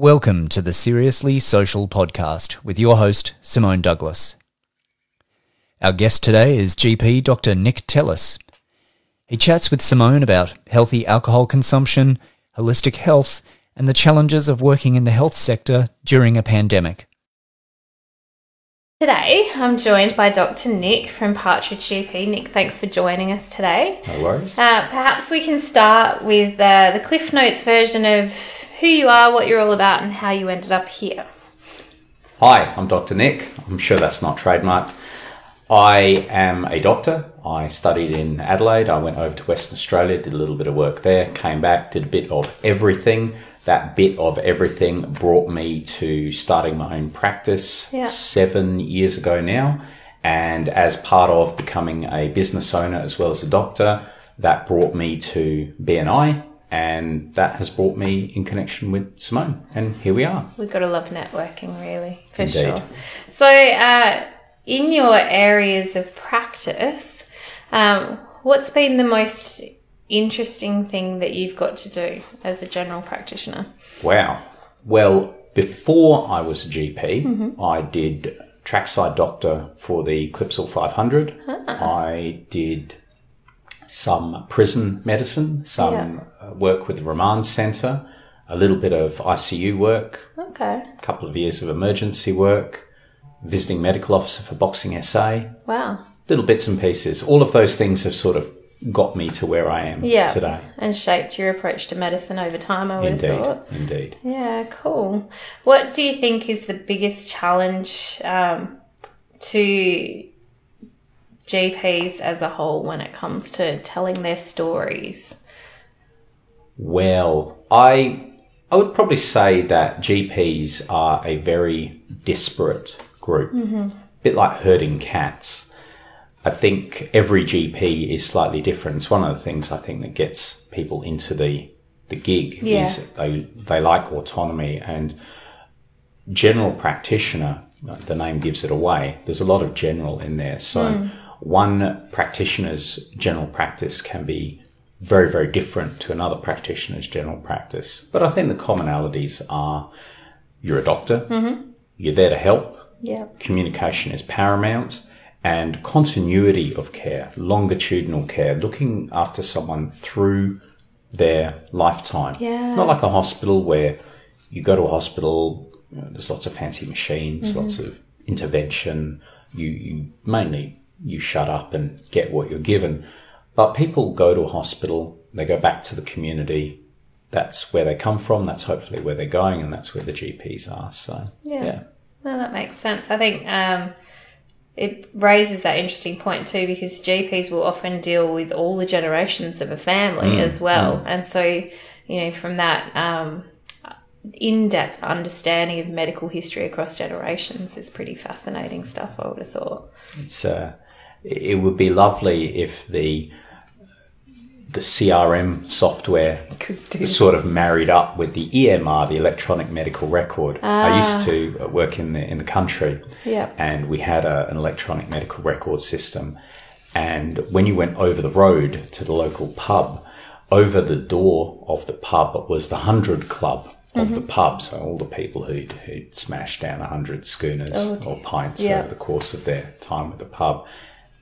Welcome to the Seriously Social podcast with your host, Simone Douglas. Our guest today is GP Dr. Nick Tellis. He chats with Simone about healthy alcohol consumption, holistic health, and the challenges of working in the health sector during a pandemic. Today, I'm joined by Dr. Nick from Partridge GP. Nick, thanks for joining us today. No worries. Uh, perhaps we can start with uh, the Cliff Notes version of who you are, what you're all about, and how you ended up here. Hi, I'm Dr. Nick. I'm sure that's not trademarked. I am a doctor. I studied in Adelaide. I went over to Western Australia, did a little bit of work there, came back, did a bit of everything. That bit of everything brought me to starting my own practice Yeah. seven years ago now. And as part of becoming a business owner as well as a doctor, that brought me to BNI. And that has brought me in connection with Simone. And here we are. We've got to love networking, really, for Indeed. sure. So, uh, in your areas of practice, um, what's been the most interesting thing that you've got to do as a general practitioner? Wow. Well, before I was a GP, I did trackside doctor for the Clipsal 500. I did some prison medicine, some uh, work with the remand centre, a little bit of ICU work, Okay. a couple of years of emergency work, visiting medical officer for Boxing SA, Wow. little bits and pieces. All of those things have sort of got me to where I am Yeah. today. And shaped your approach to medicine over time, I would Indeed, have thought. indeed. Yeah, cool. What do you think is the biggest challenge um, to GPs as a whole when it comes to telling their stories? Well, I I would probably say that GPs are a very disparate group, a bit like herding cats. I think every GP is slightly different. It's one of the things I think that gets people into the the gig Yeah. is they they like autonomy and general practitioner. The name gives it away. There's a lot of general in there, so mm. One practitioner's general practice can be very, very different to another practitioner's general practice. But I think the commonalities are you're a doctor, mm-hmm. you're there to help, Yeah. communication is paramount, and continuity of care, longitudinal care, looking after someone through their lifetime. Yeah. Not like a hospital where you go to a hospital, you know, there's lots of fancy machines, mm-hmm. lots of intervention. You, you mainly you shut up and get what you're given. But people go to a hospital, they go back to the community. That's where they come from. That's hopefully where they're going, and that's where the GPs are. So Yeah. yeah. No, that makes sense. I think um, it raises that interesting point too, because GPs will often deal with all the generations of a family as well, and so you know from that um, in-depth understanding of medical history across generations is pretty fascinating stuff. I would have thought. It's uh, it would be lovely if the the CRM software sort of married up with the EMR, the electronic medical record. I used to work in the in the country, Yeah. and we had a, an electronic medical record system. And when you went over the road to the local pub, over the door of the pub was the hundred club of the pub. So all the people who'd, who'd smashed down a hundred schooners or pints Yeah. over the course of their time at the pub.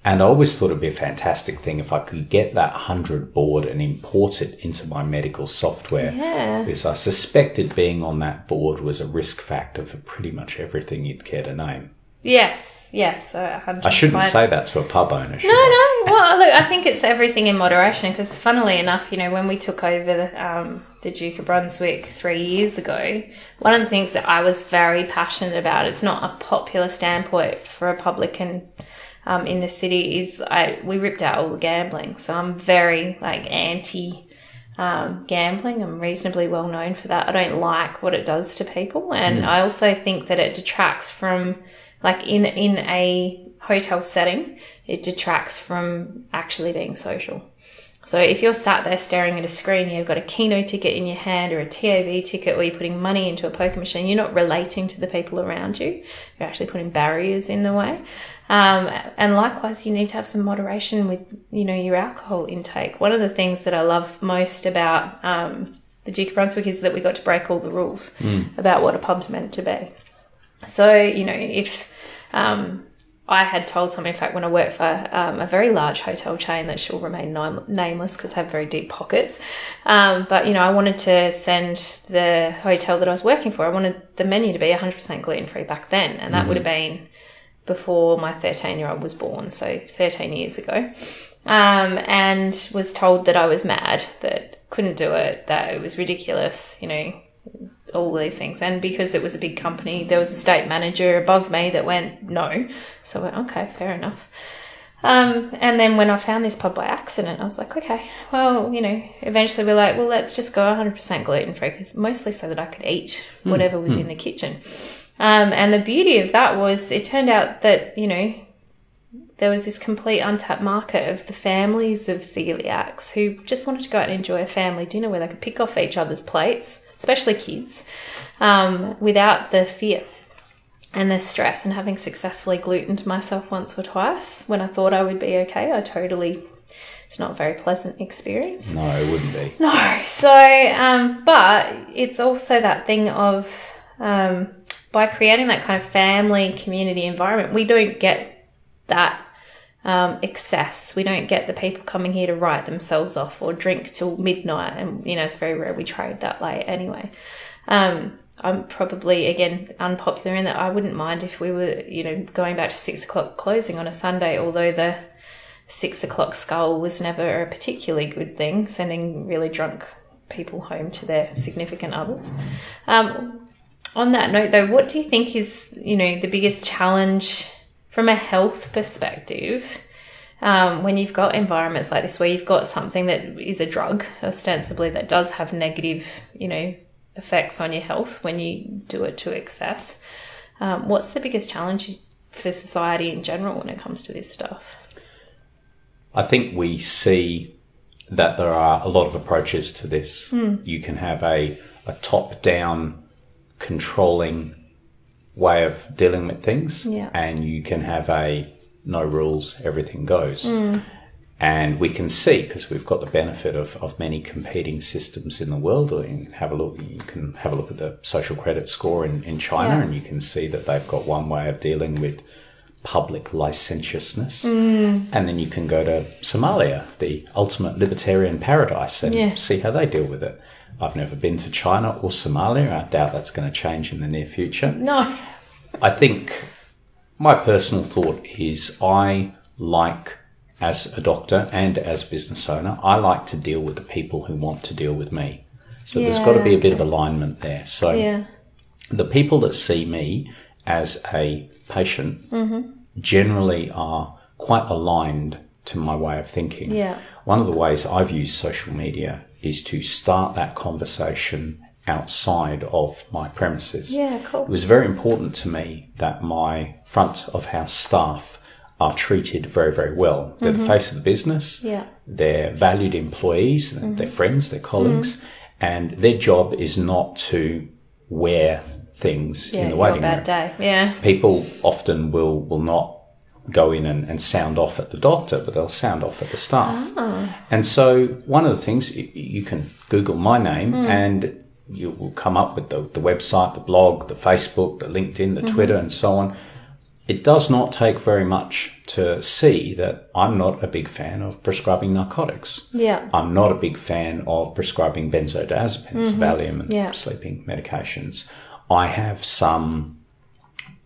And I always thought it'd be a fantastic thing if I could get that 100 board and import it into my medical software. Yeah. Because I suspected being on that board was a risk factor for pretty much everything you'd care to name. Yes, yes. hundred I shouldn't pints. say that to a pub owner. No, I? no. Well, look, I think it's everything in moderation because, funnily enough, you know, when we took over the, um, the Duke of Brunswick three years ago, one of the things that I was very passionate about, it's not a popular standpoint for a publican um, in the city, is I we ripped out all the gambling. So I'm very, like, anti um, gambling. I'm reasonably well known for that. I don't like what it does to people, and I also think that it detracts from, like in in a hotel setting, it detracts from actually being social. So if you're sat there staring at a screen, you've got a Keno ticket in your hand or a TAB ticket, or you're putting money into a poker machine, you're not relating to the people around you. You're actually putting barriers in the way. Um, and likewise, you need to have some moderation with, you know, your alcohol intake. One of the things that I love most about um, the Duke of Brunswick is that we got to break all the rules about what a pub's meant to be. So, you know, if um, I had told someone, in fact, when I worked for um, a very large hotel chain that shall remain name- nameless because they have very deep pockets, um, but, you know, I wanted to send the hotel that I was working for, I wanted the menu to be 100% gluten free back then. And that would have been before my 13 year old was born, so 13 years ago. Um, and was told that I was mad, that couldn't do it, that it was ridiculous, you know, all these things. And because it was a big company, there was a state manager above me that went, no. So I went, okay, fair enough. Um, and then when I found this pub by accident, I was like, okay, well, you know, eventually we're like, well, let's just go 100% gluten free because mostly so that I could eat whatever was in the kitchen. Um, and the beauty of that was it turned out that, you know, there was this complete untapped market of the families of celiacs who just wanted to go out and enjoy a family dinner where they could pick off each other's plates, especially kids, um, without the fear and the stress. And having successfully glutened myself once or twice when I thought I would be okay, I totally. It's not a very pleasant experience. No, it wouldn't be. No. So, um, but it's also that thing of um, by creating that kind of family community environment, we don't get that um, excess. We don't get the people coming here to write themselves off or drink till midnight, and you know it's very rare we trade that late anyway. Um, I'm probably again unpopular in that I wouldn't mind if we were, you know, going back to six o'clock closing on a Sunday, although the six o'clock skull was never a particularly good thing, sending really drunk people home to their significant others. Um, on that note, though, what do you think is, you know, the biggest challenge from a health perspective um, when you've got environments like this where you've got something that is a drug, ostensibly, that does have negative, you know, effects on your health when you do it to excess? Um, what's the biggest challenge for society in general when it comes to this stuff? I think we see that there are a lot of approaches to this. You can have a, a top down controlling way of dealing with things, Yeah. and you can have a no rules, everything goes. And we can see because we've got the benefit of, of many competing systems in the world. Or you can have a look. You can have a look at the social credit score in, in China, Yeah. and you can see that they've got one way of dealing with public licentiousness. Mm. And then you can go to Somalia, the ultimate libertarian paradise, and Yeah. see how they deal with it. I've never been to China or Somalia. I doubt that's going to change in the near future. No. I think my personal thought is I like, as a doctor and as a business owner, I like to deal with the people who want to deal with me. So there's got to be a bit of alignment there. So Yeah. the people that see me as a patient Mm-hmm. generally are quite aligned to my way of thinking. Yeah. One of the ways I've used social media is to start that conversation outside of my premises. Yeah, cool. It was very important to me that my front of house staff are treated very, very well. They're the face of the business. Mm-hmm. Yeah. They're valued employees, they're friends, they're colleagues, and their job is not to wear things Yeah, in the waiting room bad day. Yeah. people often will will not go in and, and sound off at the doctor, but they'll sound off at the staff. Ah. And so one of the things you, can Google my name hmm. and you will come up with the, the website, the blog, the Facebook, the LinkedIn, the Twitter, mm-hmm. and so on. It does not take very much to see that I'm not a big fan of prescribing narcotics. Yeah. I'm not a big fan of prescribing benzodiazepines, mm-hmm. Valium, and Yeah. sleeping medications. I have some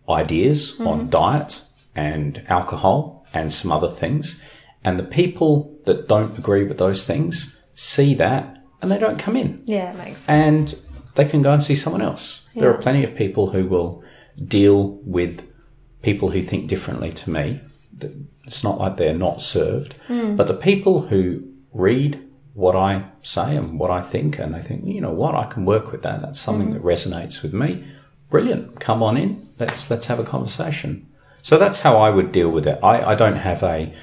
ideas on mm-hmm. diet and alcohol and some other things. And the people that don't agree with those things see that and they don't come in Yeah, it makes sense. and they can go and see someone else. There are plenty of people who will deal with people who think differently to me. It's not like they're not served, mm. but the people who read what I say and what I think, and they think, you know what, I can work with that. That's something mm-hmm. that resonates with me. Brilliant. Come on in. Let's let's have a conversation. So that's how I would deal with it. I, I don't have a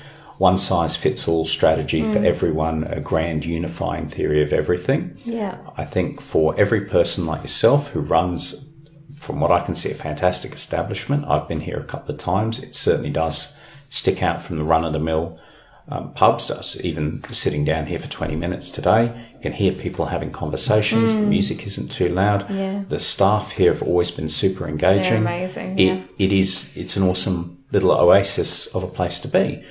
one size fits all strategy for mm. everyone, a grand unifying theory of everything. Yeah. I think for every person like yourself who runs, from what I can see, a fantastic establishment, I've been here a couple of times, it certainly does stick out from the run of the mill um, pubs, even sitting down here for 20 minutes today. You can hear people having conversations. The music isn't too loud. Mm. Yeah. The staff here have always been super engaging. They're amazing, It, yeah. it is, it's an awesome little oasis of a place to be.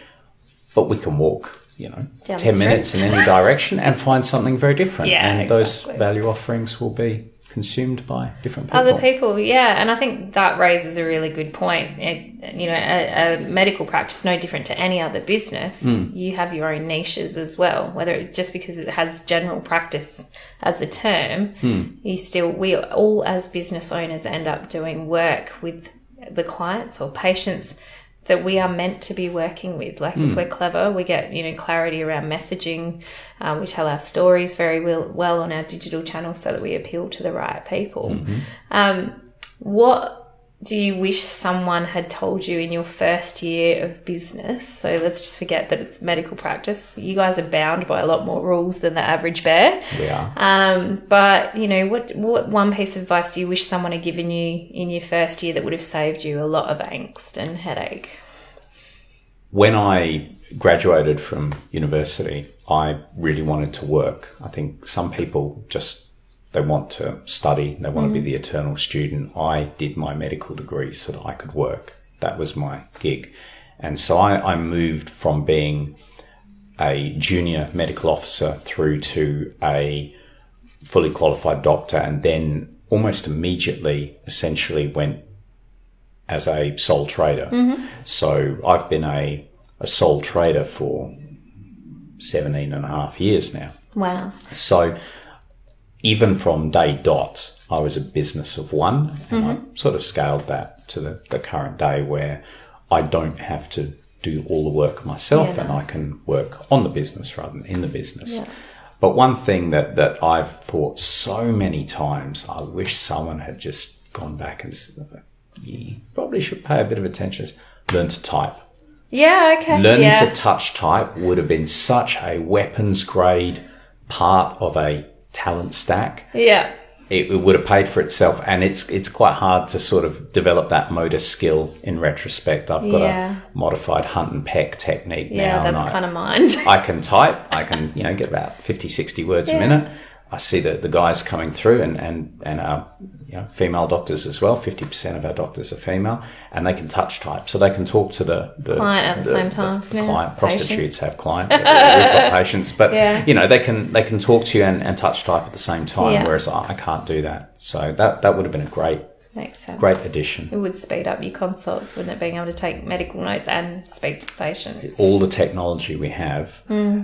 But we can walk, you know, down 10 minutes in any direction and find something very different. Yeah, and exactly. those value offerings will be consumed by different people. Other people, yeah, and I think that raises a really good point. It, you know, a, a medical practice no different to any other business. Hmm. You have your own niches as well. Whether it, just because it has general practice as the term, Hmm. you still we all as business owners end up doing work with the clients or patients that we are meant to be working with. Like if we're clever, we get you know clarity around messaging. Um, we tell our stories very well, well on our digital channels so that we appeal to the right people. Um, what do you wish someone had told you in your first year of business? So let's just forget that it's medical practice. You guys are bound by a lot more rules than the average bear. we are. Um, but you know, what what one piece of advice do you wish someone had given you in your first year that would have saved you a lot of angst and headache? when I graduated from university, I really wanted to work. I think some people just they want to study, they want to be mm. the eternal student. I did my medical degree so that I could work. That was my gig. And so I, I moved from being a junior medical officer through to a fully qualified doctor and then almost immediately essentially went as a sole trader. Mm-hmm. So I've been a, a sole trader for 17 and a half years now. Wow. So even from day dot, I was a business of one and I mm-hmm. sort of scaled that to the, the current day where I don't have to do all the work myself Yeah, and I can work on the business rather than in the business. Yeah. But one thing that, that I've thought so many times, I wish someone had just gone back and said, you probably should pay a bit of attention, is learn to type. Yeah. Okay. Learning yeah. to touch type would have been such a weapons grade part of a talent stack. yeah. It, it would have paid for itself, and it's it's quite hard to sort of develop that motor skill in retrospect. I've got Yeah. a modified hunt and peck technique Yeah. now. and that's I- kind of mind. I can type. I can, you know, get about 50, 60 words a minute. I see the, the guys coming through and, and, and our you know, female doctors as well. 50% of our doctors are female and they can touch type. So they can talk to the, the Client at the same time. The, Yeah. client. Prostitutes have client. We've got patients. But, Yeah. you know, they can, they can talk to you and, and touch type at the same time. Yeah. Whereas I, I can't do that. So that, that would have been a great, great addition. It would speed up your consults, wouldn't it? Being able to take medical notes and speak to the patient. all the technology we have, hmm.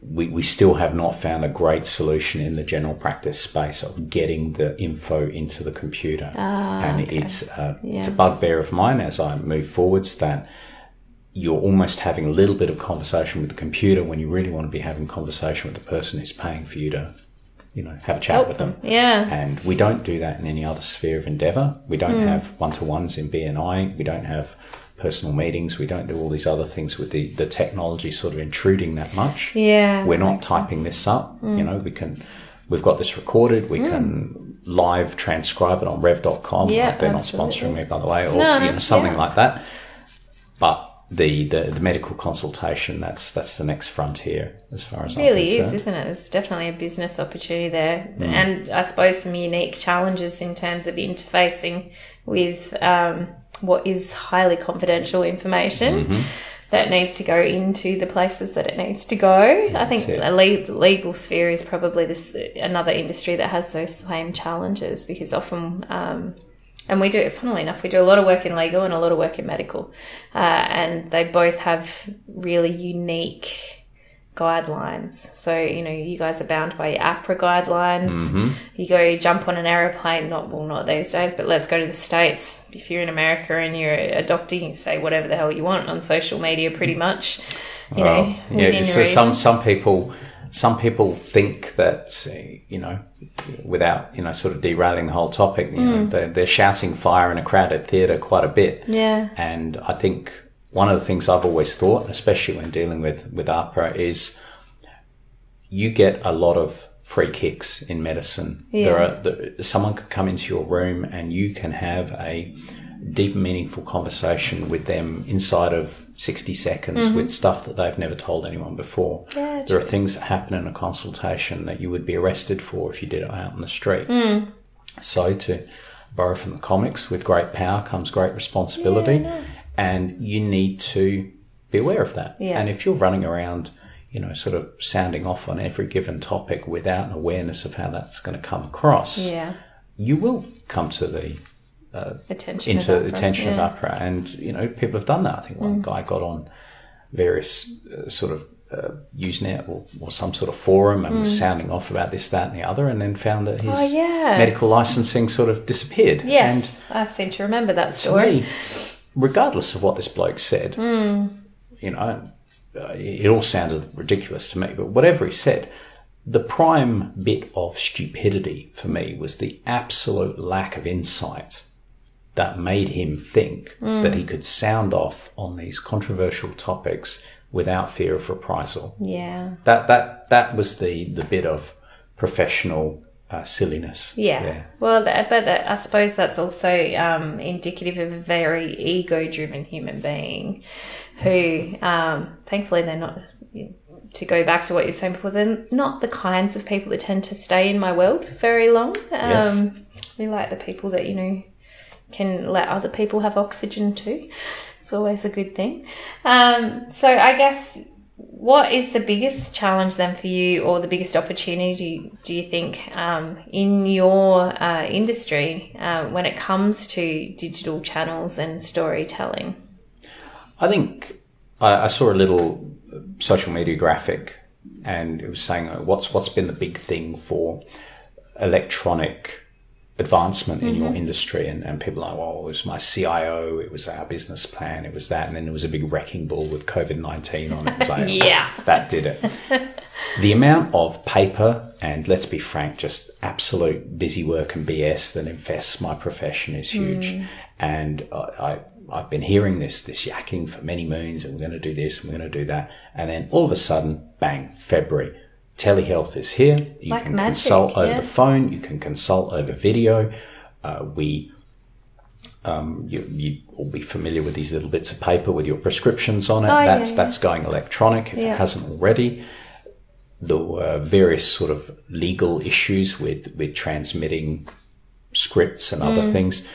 We, we still have not found a great solution in the general practice space of getting the info into the computer. and it's, uh, it's a bugbear of mine as I move forwards that you're almost having a little bit of conversation with the computer when you really want to be having conversation with the person who's paying for you to, you know, have a chat Help with them. them. Yeah. And we don't do that in any other sphere of endeavour. We don't have one to ones in BNI. We don't have personal meetings. We don't do all these other things with the, the technology sort of intruding that much. Yeah. We're not typing this up. You mm. know, we can, we've got this recorded. We mm. can live transcribe it on rev.com. Yeah, They're not sponsoring me, by the way, or No, you know, something yeah. like that. But the, the, the medical consultation, that's, that's the next frontier as far as I'm really is, isn't it? There's definitely a business opportunity there, mm. and I suppose some unique challenges in terms of interfacing with um, what is highly confidential information that needs to go into the places that it needs to go. I think it. the le- the legal sphere is probably this another industry that has those same challenges because often. Um, and we do, funnily enough, we do a lot of work in legal and a lot of work in medical. Uh, and they both have really unique guidelines. So, you know, you guys are bound by your AHPRA guidelines. You go jump on an aeroplane, not, well, not these days, but let's go to the States. If you're in America and you're a doctor, you can say whatever the hell you want on social media pretty much. You know, Well, within yeah. So some some people some people think that you know without you know sort of derailing the whole topic, you Mm. know, they're, they're shouting fire in a crowded theatre quite a bit. Yeah. And I think one of the things I've always thought, especially when dealing with with AHPRA, is you get a lot of free kicks in medicine. There are the, someone could come into your room and you can have a deep, meaningful conversation with them inside of 60 seconds with stuff that they've never told anyone before. Mm-hmm. Yeah, there are things that happen in a consultation that you would be arrested for if you did it out in the street. Mm. So, to borrow from the comics, with great power comes great responsibility, Yeah, nice. And you need to be aware of that. Yeah. And if you're running around, you know, sort of sounding off on every given topic without an awareness of how that's going to come across, Yeah. you will come to the Attention. into of the attention yeah. of AHPRA. And, you know, people have done that. I think Mm. one guy got on various uh, sort of uh, Usenet or, or some sort of forum and was sounding off about this, that, and the other, and then found that his Mm. Oh, yeah. medical licensing sort of disappeared. Yes, I seem to remember that And to story. me, regardless of what this bloke said, you know, uh, it all sounded ridiculous to me, but whatever he said, the prime bit of stupidity for me was the absolute lack of insight that made him think that he could sound off on these controversial topics without fear of reprisal. Yeah. That that that was the the bit of professional uh, silliness. Yeah. Well, that, but that, I suppose that's also um, indicative of a very ego-driven human being, who, um, thankfully, they're not. To go back to what you were saying before, they're not the kinds of people that tend to stay in my world very long. Yes. Um, we like the people that you know can let other people have oxygen too. It's always a good thing. Um, so I guess what is the biggest challenge then for you, or the biggest opportunity do you think um, in your uh, industry uh, when it comes to digital channels and storytelling? I think I, I saw a little social media graphic, and it was saying uh, what's what's been the big thing for electronic advancement in your mm-hmm. industry, and, and people are like, well, it was my CIO, it was our business plan, it was that, and then there was a big wrecking ball with COVID nineteen on it. It was like, Yeah. that did it. the amount of paper and let's be frank, just absolute busy work and BS that infests my profession is huge. Mm. And I, I, I've been hearing this, this yakking for many moons and we're going to do this and we're going to do that. And then all of a sudden, bang, February. Telehealth is here. You Like can magic, consult over yeah. the phone. You can consult over video. Uh, we um, you, you will be familiar with these little bits of paper with your prescriptions on it. Oh, that's yeah. that's going electronic if Yeah. it hasn't already. There were various sort of legal issues with with transmitting scripts and Mm. other things.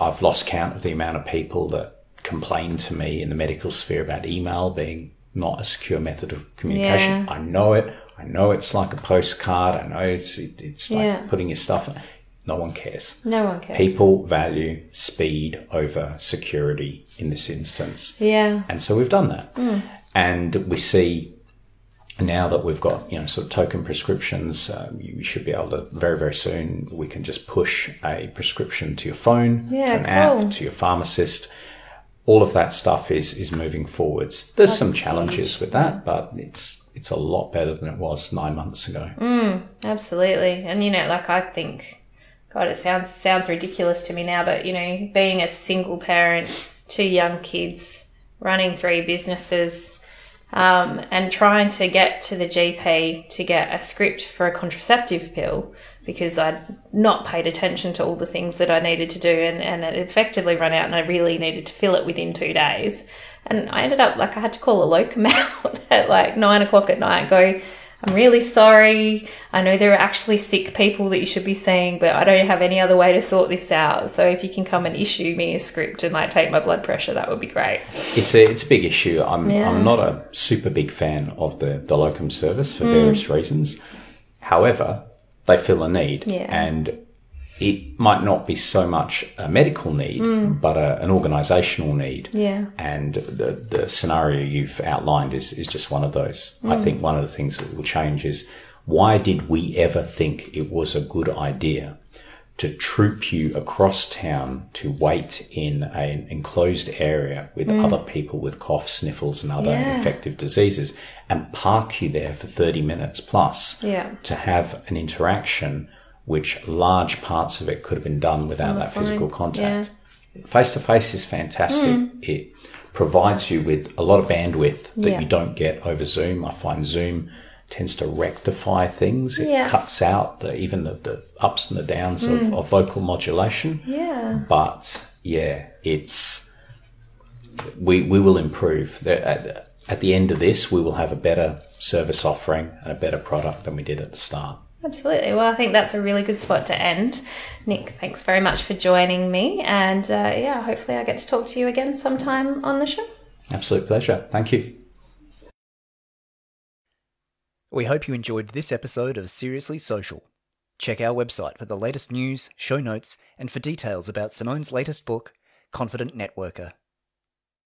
I've lost count of the amount of people that complain to me in the medical sphere about email being not a secure method of communication. Yeah. I know it. I know it's like a postcard. I know it's it, it's like Yeah. putting your stuff. No one cares. No one cares. People value speed over security in this instance. Yeah. And so we've done that. And we see now that we've got, you know, sort of token prescriptions, um, you should be able to very, very soon, we can just push a prescription to your phone, Yeah, to an cool. app, to your pharmacist. All of that stuff is, is moving forwards. There's some challenges with that, but it's, it's a lot better than it was nine months ago. Mm, absolutely. And you know, like I think God, it sounds sounds ridiculous to me now, but you know, being a single parent, two young kids, running three businesses, um, and trying to get to the GP to get a script for a contraceptive pill because I'd not paid attention to all the things that I needed to do and, and it effectively run out and I really needed to fill it within two days. And I ended up like I had to call a locum out at like nine o'clock at night go, I'm really sorry. I know there are actually sick people that you should be seeing, but I don't have any other way to sort this out. So if you can come and issue me a script and like take my blood pressure, that would be great. It's a it's a big issue. I'm Yeah. I'm not a super big fan of the the locum service for various mm. reasons. However, they fill a need, Yeah. and it might not be so much a medical need, hmm. but a, an organisational need. Yeah. And the the scenario you've outlined is is just one of those. I hmm. think one of the things that will change is why did we ever think it was a good idea to troop you across town to wait in an enclosed area with hmm. other people with cough, sniffles, and other Yeah. infective diseases and park you there for 30 minutes plus Yeah. to have an interaction which large parts of it could have been done without oh, that physical contact. Face to face is fantastic. Hmm. It provides you with a lot of bandwidth that Yeah. you don't get over Zoom. I find Zoom tends to rectify things. It Yeah. cuts out the, even the, the ups and the downs of, hmm. of vocal modulation. Yeah. But yeah, it's we, we will improve. At, at the end of this, we will have a better service offering and a better product than we did at the start. Absolutely. Well, I think that's a really good spot to end. Nick, thanks very much for joining me. And uh, yeah, hopefully I get to talk to you again sometime on the show. Absolute pleasure. Thank you. We hope you enjoyed this episode of Seriously Social. Check our website for the latest news, show notes, and for details about Simone's latest book, Confident Networker